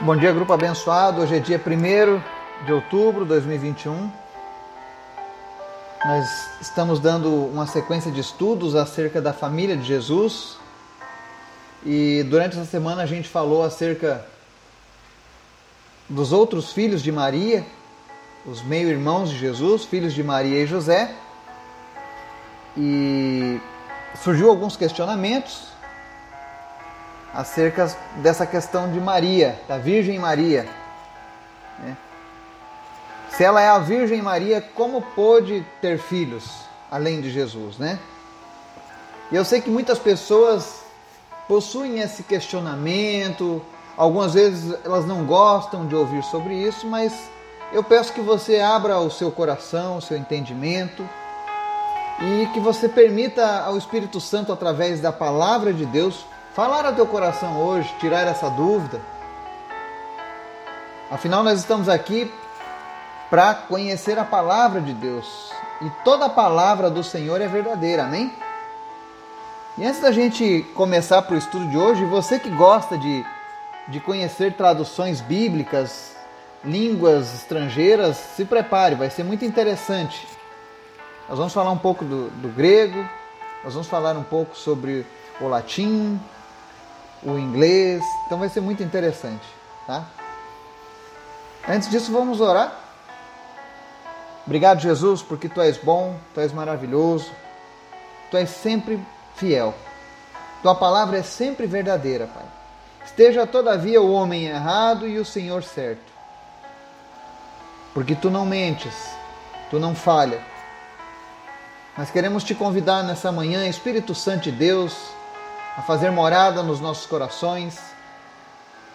Bom dia, grupo abençoado. Hoje é dia 1 de outubro de 2021. Nós estamos dando uma sequência de estudos acerca da família de Jesus. E durante essa semana a gente falou acerca dos outros filhos de Maria, os meio-irmãos de Jesus, filhos de Maria e José. E surgiu alguns questionamentos acerca dessa questão de Maria, da Virgem Maria. Né? Se ela é a Virgem Maria, como pôde ter filhos além de Jesus, né? E eu sei que muitas pessoas possuem esse questionamento, algumas vezes elas não gostam de ouvir sobre isso, mas eu peço que você abra o seu coração, o seu entendimento e que você permita ao Espírito Santo, através da palavra de Deus, falar ao teu coração hoje, tirar essa dúvida. Afinal, nós estamos aqui para conhecer a palavra de Deus e toda a palavra do Senhor é verdadeira, amém? E antes da gente começar para o estudo de hoje, você que gosta de, de conhecer traduções bíblicas, línguas estrangeiras, se prepare, vai ser muito interessante. Nós vamos falar um pouco do, do grego, nós vamos falar um pouco sobre o latim, o inglês. Então vai ser muito interessante, tá? Antes disso, vamos orar. Obrigado, Jesus, porque tu és bom, tu és maravilhoso, tu és sempre fiel. Tua palavra é sempre verdadeira, Pai. Esteja todavia o homem errado e o Senhor certo. Porque tu não mentes, tu não falha. Nós queremos te convidar nessa manhã, Espírito Santo de Deus, a fazer morada nos nossos corações,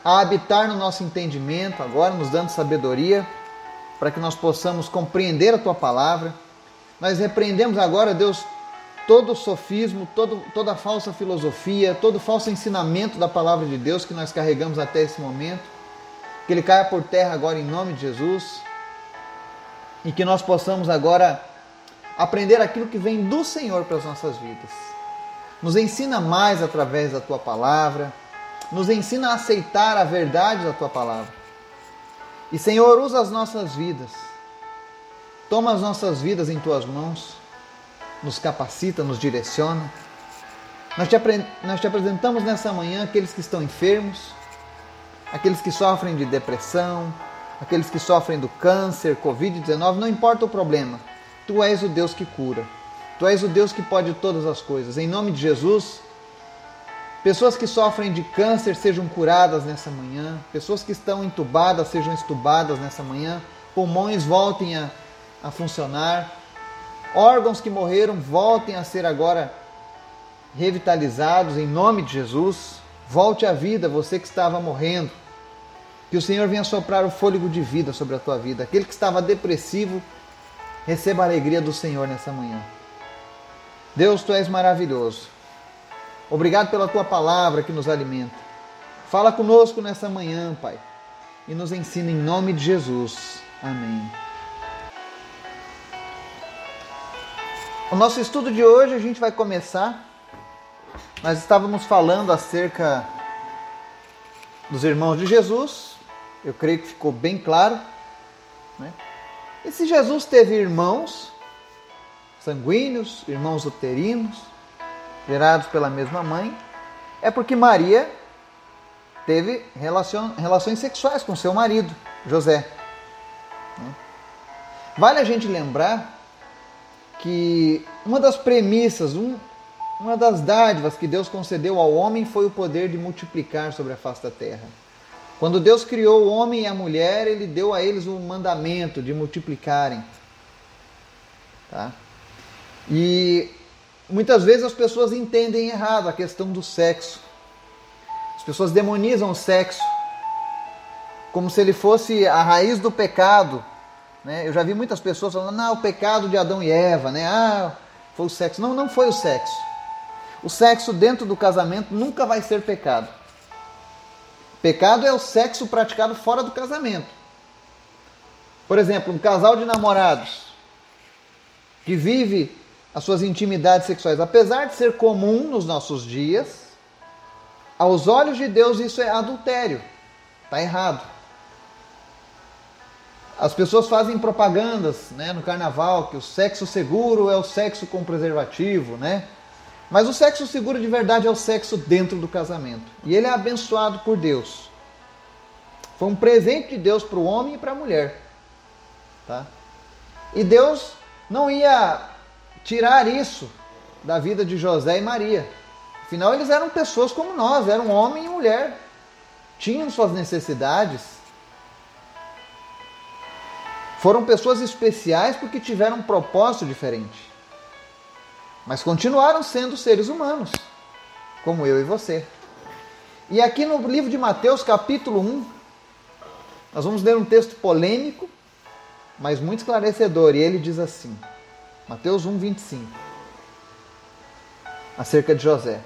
a habitar no nosso entendimento, agora nos dando sabedoria, para que nós possamos compreender a tua palavra. Nós repreendemos agora, Deus, todo sofismo, todo, toda falsa filosofia, todo falso ensinamento da palavra de Deus que nós carregamos até esse momento. Que ele caia por terra agora em nome de Jesus. E que nós possamos agora aprender aquilo que vem do Senhor para as nossas vidas. Nos ensina mais através da tua palavra, nos ensina a aceitar a verdade da tua palavra. E Senhor, usa as nossas vidas, toma as nossas vidas em tuas mãos, nos capacita, nos direciona. Nós te, nós te apresentamos nessa manhã aqueles que estão enfermos, aqueles que sofrem de depressão, aqueles que sofrem do câncer, Covid-19, não importa o problema, tu és o Deus que cura. Tu és o Deus que pode todas as coisas. Em nome de Jesus, pessoas que sofrem de câncer sejam curadas nessa manhã, pessoas que estão entubadas sejam estubadas nessa manhã, pulmões voltem a, a funcionar, órgãos que morreram voltem a ser agora revitalizados em nome de Jesus. Volte à vida, você que estava morrendo. Que o Senhor venha soprar o fôlego de vida sobre a tua vida. Aquele que estava depressivo, receba a alegria do Senhor nessa manhã. Deus, tu és maravilhoso. Obrigado pela tua palavra que nos alimenta. Fala conosco nessa manhã, Pai, e nos ensina em nome de Jesus. Amém. O nosso estudo de hoje a gente vai começar. Nós estávamos falando acerca dos irmãos de Jesus. Eu creio que ficou bem claro. Né? E se Jesus teve irmãos, sanguíneos, irmãos uterinos, gerados pela mesma mãe, é porque Maria teve relações sexuais com seu marido, José. Vale a gente lembrar que uma das premissas, um, uma das dádivas que Deus concedeu ao homem foi o poder de multiplicar sobre a face da terra. Quando Deus criou o homem e a mulher, ele deu a eles o mandamento de multiplicarem. Tá? E muitas vezes as pessoas entendem errado a questão do sexo. As pessoas demonizam o sexo como se ele fosse a raiz do pecado. Né? Eu já vi muitas pessoas falando, não, o pecado de Adão e Eva, né? Ah, foi o sexo. Não, não foi o sexo. O sexo dentro do casamento nunca vai ser pecado. Pecado é o sexo praticado fora do casamento. Por exemplo, um casal de namorados que vive as suas intimidades sexuais. Apesar de ser comum nos nossos dias, aos olhos de Deus isso é adultério. Está errado. As pessoas fazem propagandas né, no carnaval que o sexo seguro é o sexo com preservativo, né? Mas o sexo seguro de verdade é o sexo dentro do casamento. E ele é abençoado por Deus. Foi um presente de Deus para o homem e para a mulher. Tá? E Deus não ia tirar isso da vida de José e Maria. Afinal, eles eram pessoas como nós, eram homem e mulher. Tinham suas necessidades. Foram pessoas especiais porque tiveram um propósito diferente. Mas continuaram sendo seres humanos, como eu e você. E aqui no livro de Mateus, capítulo 1, nós vamos ler um texto polêmico, mas muito esclarecedor. E ele diz assim: Mateus 1, 25, acerca de José.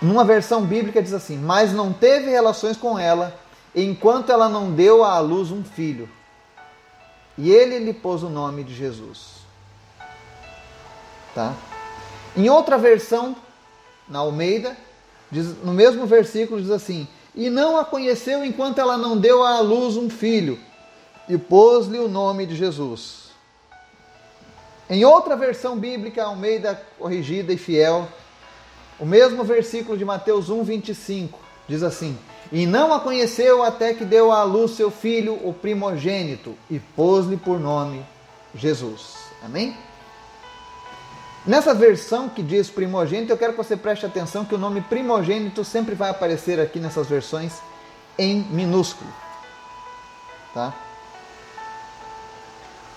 Numa versão bíblica diz assim: Mas não teve relações com ela, enquanto ela não deu à luz um filho. E ele lhe pôs o nome de Jesus. Tá? Em outra versão, na Almeida, diz, no mesmo versículo diz assim: e não a conheceu enquanto ela não deu à luz um filho, e pôs-lhe o nome de Jesus. Em outra versão bíblica, Almeida corrigida e fiel, o mesmo versículo de Mateus 1, 25, diz assim: E não a conheceu até que deu à luz seu filho, o primogênito, e pôs-lhe por nome Jesus. Amém? Nessa versão que diz primogênito, eu quero que você preste atenção que o nome primogênito sempre vai aparecer aqui nessas versões em minúsculo. Tá?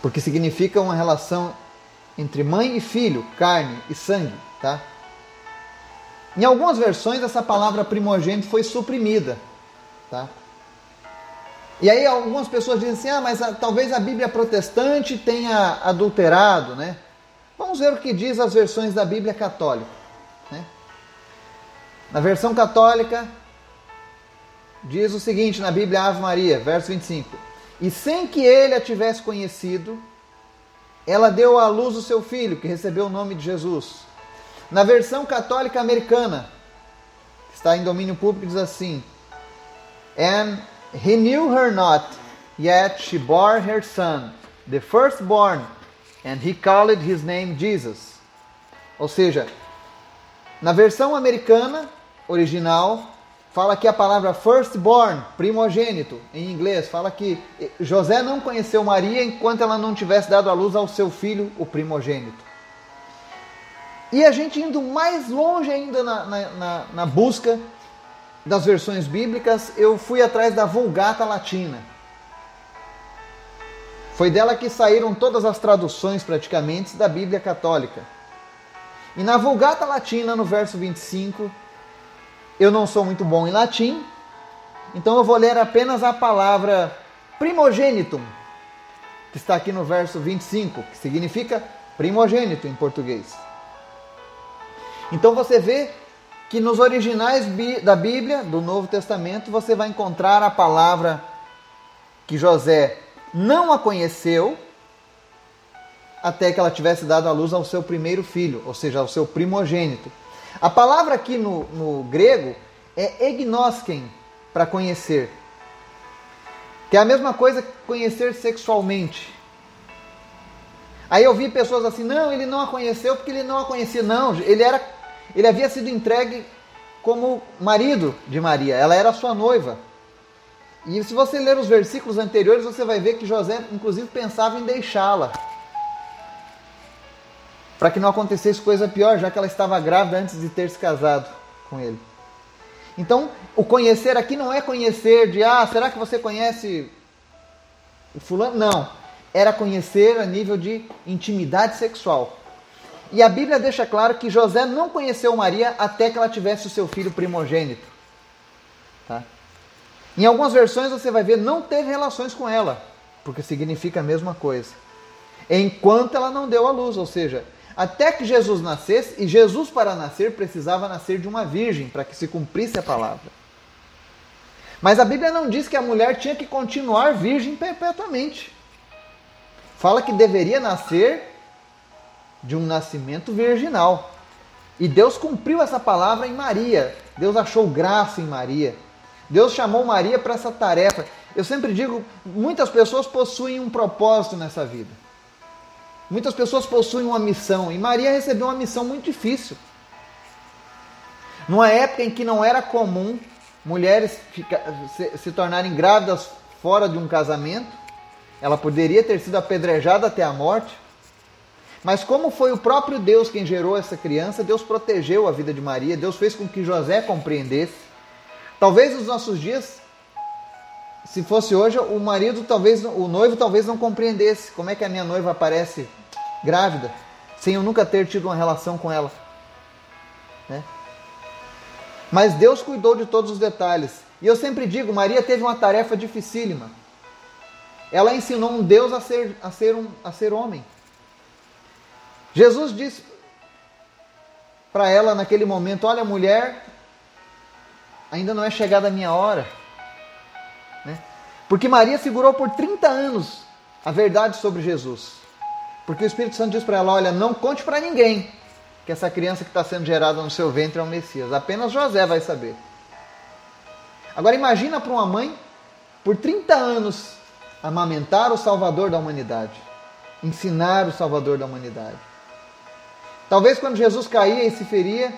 Porque significa uma relação entre mãe e filho, carne e sangue, tá? Em algumas versões essa palavra primogênito foi suprimida, tá? E aí algumas pessoas dizem assim: "Ah, mas a, talvez a Bíblia protestante tenha adulterado, né?" Vamos ver o que diz as versões da Bíblia católica. Né? Na versão católica, diz o seguinte na Bíblia Ave Maria, verso 25: E sem que ele a tivesse conhecido, ela deu à luz o seu filho, que recebeu o nome de Jesus. Na versão católica americana, que está em domínio público, diz assim: And he knew her not, yet she bore her son, the firstborn and he called his name Jesus. Ou seja, na versão americana original fala que a palavra firstborn, primogênito, em inglês, fala que José não conheceu Maria enquanto ela não tivesse dado à luz ao seu filho, o primogênito. E a gente indo mais longe ainda na, na, na, na busca das versões bíblicas, eu fui atrás da Vulgata Latina foi dela que saíram todas as traduções praticamente da Bíblia Católica. E na Vulgata Latina, no verso 25, eu não sou muito bom em latim, então eu vou ler apenas a palavra primogênitum, que está aqui no verso 25, que significa primogênito em português. Então você vê que nos originais da Bíblia, do Novo Testamento, você vai encontrar a palavra que José não a conheceu até que ela tivesse dado à luz ao seu primeiro filho, ou seja, ao seu primogênito. A palavra aqui no, no grego é egnosken, para conhecer, que é a mesma coisa que conhecer sexualmente. Aí eu vi pessoas assim, não, ele não a conheceu porque ele não a conhecia. Não, ele, era, ele havia sido entregue como marido de Maria, ela era sua noiva. E se você ler os versículos anteriores, você vai ver que José, inclusive, pensava em deixá-la. Para que não acontecesse coisa pior, já que ela estava grávida antes de ter se casado com ele. Então, o conhecer aqui não é conhecer de, ah, será que você conhece o fulano? Não. Era conhecer a nível de intimidade sexual. E a Bíblia deixa claro que José não conheceu Maria até que ela tivesse o seu filho primogênito. Tá? Em algumas versões você vai ver não teve relações com ela, porque significa a mesma coisa. Enquanto ela não deu a luz, ou seja, até que Jesus nascesse, e Jesus para nascer precisava nascer de uma virgem para que se cumprisse a palavra. Mas a Bíblia não diz que a mulher tinha que continuar virgem perpetuamente. Fala que deveria nascer de um nascimento virginal. E Deus cumpriu essa palavra em Maria. Deus achou graça em Maria Deus chamou Maria para essa tarefa. Eu sempre digo, muitas pessoas possuem um propósito nessa vida. Muitas pessoas possuem uma missão e Maria recebeu uma missão muito difícil. Numa época em que não era comum mulheres se, se tornarem grávidas fora de um casamento, ela poderia ter sido apedrejada até a morte. Mas como foi o próprio Deus quem gerou essa criança, Deus protegeu a vida de Maria, Deus fez com que José compreendesse. Talvez nos nossos dias, se fosse hoje, o marido talvez, o noivo talvez não compreendesse como é que a minha noiva aparece grávida, sem eu nunca ter tido uma relação com ela. Né? Mas Deus cuidou de todos os detalhes. E eu sempre digo, Maria teve uma tarefa dificílima. Ela ensinou um Deus a ser, a ser, um, a ser homem. Jesus disse para ela naquele momento: Olha, mulher, ainda não é chegada a minha hora. Porque Maria segurou por 30 anos a verdade sobre Jesus. Porque o Espírito Santo diz para ela: Olha, não conte para ninguém que essa criança que está sendo gerada no seu ventre é o Messias. Apenas José vai saber. Agora imagina para uma mãe, por 30 anos, amamentar o Salvador da humanidade, ensinar o Salvador da humanidade. Talvez quando Jesus caía e se feria,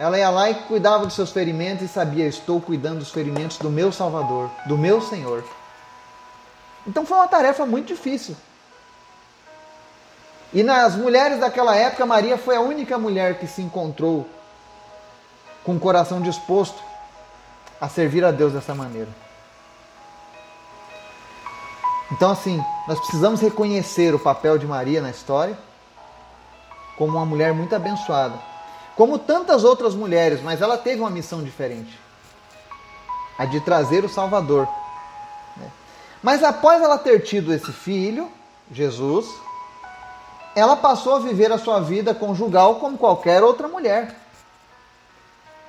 ela ia lá e cuidava dos seus ferimentos e sabia: estou cuidando dos ferimentos do meu Salvador, do meu Senhor. Então foi uma tarefa muito difícil. E nas mulheres daquela época, Maria foi a única mulher que se encontrou com o coração disposto a servir a Deus dessa maneira. Então, assim, nós precisamos reconhecer o papel de Maria na história como uma mulher muito abençoada. Como tantas outras mulheres, mas ela teve uma missão diferente a de trazer o Salvador. Né? Mas após ela ter tido esse filho, Jesus, ela passou a viver a sua vida conjugal como qualquer outra mulher.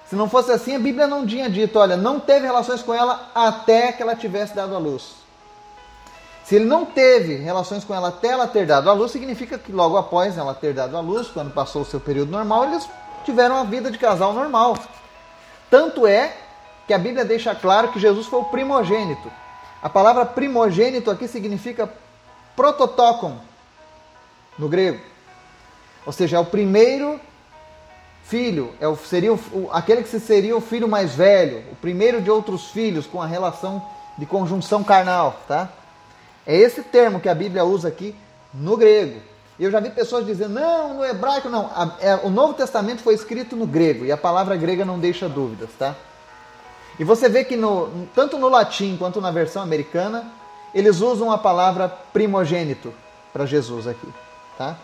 Se não fosse assim, a Bíblia não tinha dito, olha, não teve relações com ela até que ela tivesse dado a luz. Se ele não teve relações com ela até ela ter dado a luz, significa que logo após ela ter dado a luz, quando passou o seu período normal, eles tiveram a vida de casal normal. Tanto é que a Bíblia deixa claro que Jesus foi o primogênito. A palavra primogênito aqui significa prototokon, no grego. Ou seja, é o primeiro filho, é o, seria o, aquele que seria o filho mais velho, o primeiro de outros filhos com a relação de conjunção carnal, tá? É esse termo que a Bíblia usa aqui no grego. Eu já vi pessoas dizendo, não, no hebraico não. É, o Novo Testamento foi escrito no grego e a palavra grega não deixa dúvidas, tá? E você vê que no, tanto no latim quanto na versão americana, eles usam a palavra primogênito para Jesus aqui, tá?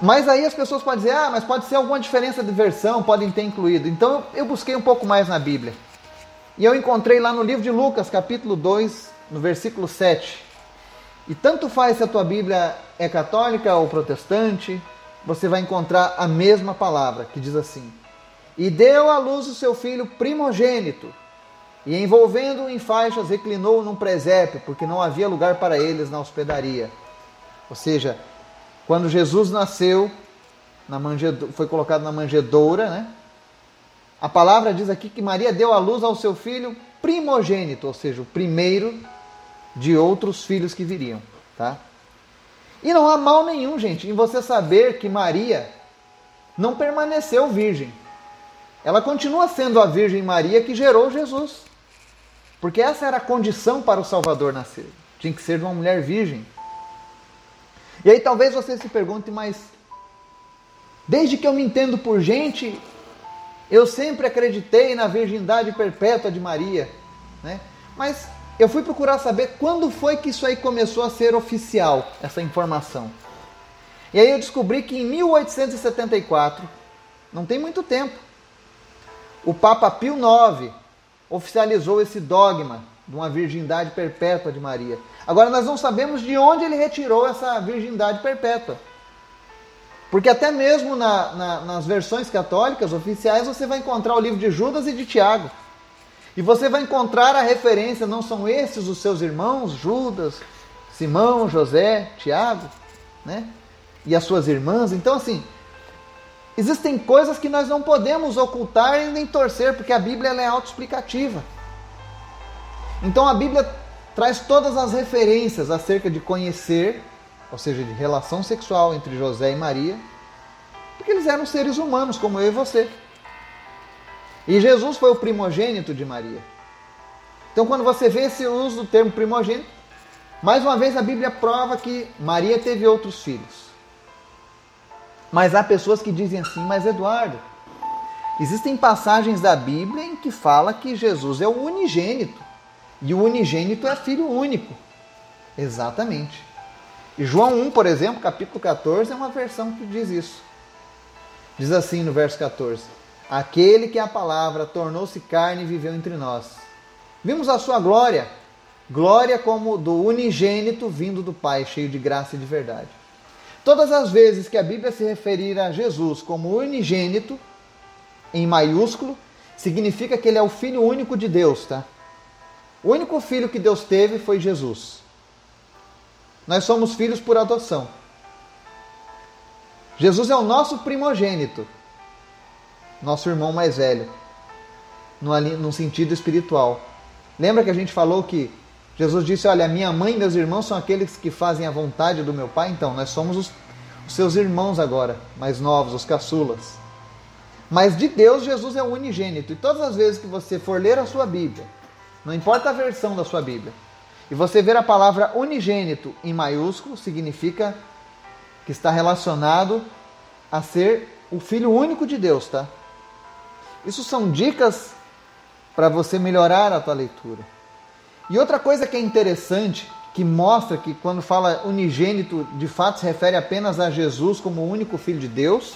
Mas aí as pessoas podem dizer, ah, mas pode ser alguma diferença de versão, podem ter incluído. Então eu busquei um pouco mais na Bíblia. E eu encontrei lá no livro de Lucas, capítulo 2, no versículo 7. E tanto faz se a tua Bíblia é católica ou protestante, você vai encontrar a mesma palavra, que diz assim: E deu à luz o seu filho primogênito, e envolvendo-o em faixas, reclinou num presépio, porque não havia lugar para eles na hospedaria. Ou seja, quando Jesus nasceu, na foi colocado na manjedoura, né? A palavra diz aqui que Maria deu à luz ao seu filho primogênito, ou seja, o primeiro de outros filhos que viriam, tá? E não há mal nenhum, gente, em você saber que Maria não permaneceu virgem. Ela continua sendo a Virgem Maria que gerou Jesus. Porque essa era a condição para o Salvador nascer. Tinha que ser de uma mulher virgem. E aí talvez você se pergunte, mas desde que eu me entendo por gente, eu sempre acreditei na virgindade perpétua de Maria. Né? Mas eu fui procurar saber quando foi que isso aí começou a ser oficial, essa informação. E aí eu descobri que em 1874, não tem muito tempo, o Papa Pio IX oficializou esse dogma de uma virgindade perpétua de Maria. Agora nós não sabemos de onde ele retirou essa virgindade perpétua. Porque até mesmo na, na, nas versões católicas oficiais você vai encontrar o livro de Judas e de Tiago. E você vai encontrar a referência, não são esses os seus irmãos, Judas, Simão, José, Tiago, né? E as suas irmãs. Então, assim, Existem coisas que nós não podemos ocultar e nem torcer, porque a Bíblia é autoexplicativa. Então a Bíblia traz todas as referências acerca de conhecer, ou seja, de relação sexual entre José e Maria, porque eles eram seres humanos como eu e você. E Jesus foi o primogênito de Maria. Então, quando você vê esse uso do termo primogênito, mais uma vez a Bíblia prova que Maria teve outros filhos. Mas há pessoas que dizem assim, mas Eduardo, existem passagens da Bíblia em que fala que Jesus é o unigênito. E o unigênito é filho único. Exatamente. E João 1, por exemplo, capítulo 14, é uma versão que diz isso. Diz assim no verso 14: Aquele que a palavra tornou-se carne e viveu entre nós. Vimos a sua glória, glória como do unigênito vindo do Pai, cheio de graça e de verdade. Todas as vezes que a Bíblia se referir a Jesus como unigênito, em maiúsculo, significa que ele é o filho único de Deus, tá? O único filho que Deus teve foi Jesus. Nós somos filhos por adoção. Jesus é o nosso primogênito, nosso irmão mais velho, no, sentido espiritual. Lembra que a gente falou que Jesus disse: Olha, minha mãe e meus irmãos são aqueles que fazem a vontade do meu Pai. Então, nós somos os, os seus irmãos agora, mais novos, os caçulas. Mas de Deus, Jesus é o unigênito. E todas as vezes que você for ler a sua Bíblia, não importa a versão da sua Bíblia, e você ver a palavra unigênito em maiúsculo, significa que está relacionado a ser o Filho único de Deus, tá? Isso são dicas para você melhorar a tua leitura. E outra coisa que é interessante, que mostra que quando fala unigênito, de fato se refere apenas a Jesus como o único Filho de Deus,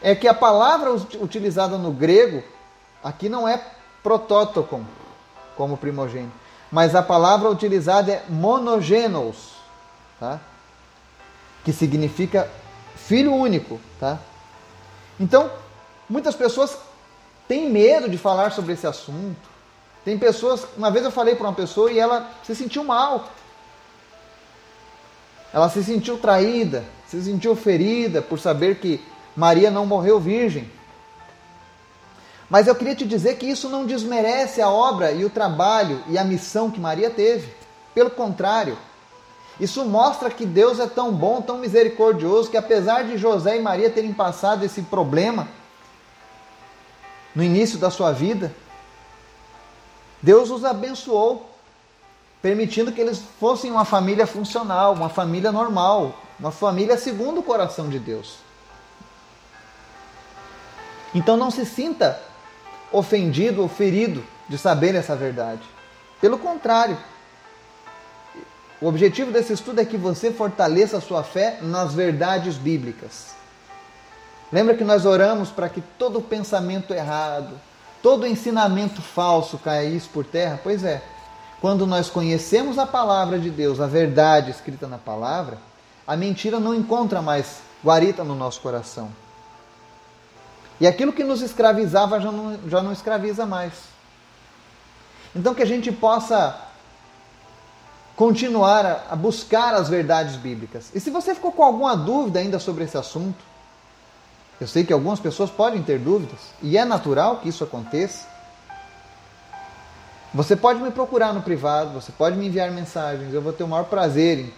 é que a palavra utilizada no grego aqui não é protótocon, como primogênito, mas a palavra utilizada é monogenos, tá? que significa filho único. Tá? Então, muitas pessoas têm medo de falar sobre esse assunto, tem pessoas, uma vez eu falei para uma pessoa e ela se sentiu mal. Ela se sentiu traída, se sentiu ferida por saber que Maria não morreu virgem. Mas eu queria te dizer que isso não desmerece a obra e o trabalho e a missão que Maria teve. Pelo contrário, isso mostra que Deus é tão bom, tão misericordioso, que apesar de José e Maria terem passado esse problema no início da sua vida, Deus os abençoou, permitindo que eles fossem uma família funcional, uma família normal, uma família segundo o coração de Deus. Então não se sinta ofendido ou ferido de saber essa verdade. Pelo contrário, o objetivo desse estudo é que você fortaleça a sua fé nas verdades bíblicas. Lembra que nós oramos para que todo pensamento errado, todo ensinamento falso caísse por terra? Pois é. Quando nós conhecemos a palavra de Deus, a verdade escrita na palavra, a mentira não encontra mais guarita no nosso coração. E aquilo que nos escravizava já não, já não escraviza mais. Então que a gente possa continuar a, a buscar as verdades bíblicas. E se você ficou com alguma dúvida ainda sobre esse assunto, eu sei que algumas pessoas podem ter dúvidas e é natural que isso aconteça. Você pode me procurar no privado, você pode me enviar mensagens, eu vou ter o maior prazer em,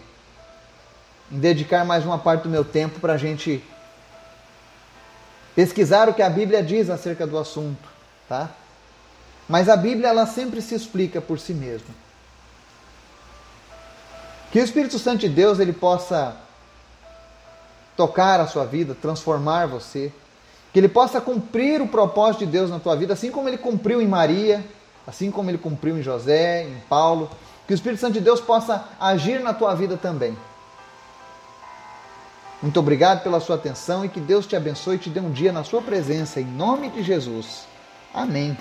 em dedicar mais uma parte do meu tempo para a gente pesquisar o que a Bíblia diz acerca do assunto, tá? Mas a Bíblia ela sempre se explica por si mesma. Que o Espírito Santo de Deus ele possa tocar a sua vida, transformar você. Que ele possa cumprir o propósito de Deus na tua vida, assim como ele cumpriu em Maria, assim como ele cumpriu em José, em Paulo. Que o Espírito Santo de Deus possa agir na tua vida também. Muito obrigado pela sua atenção e que Deus te abençoe e te dê um dia na sua presença, em nome de Jesus. Amém.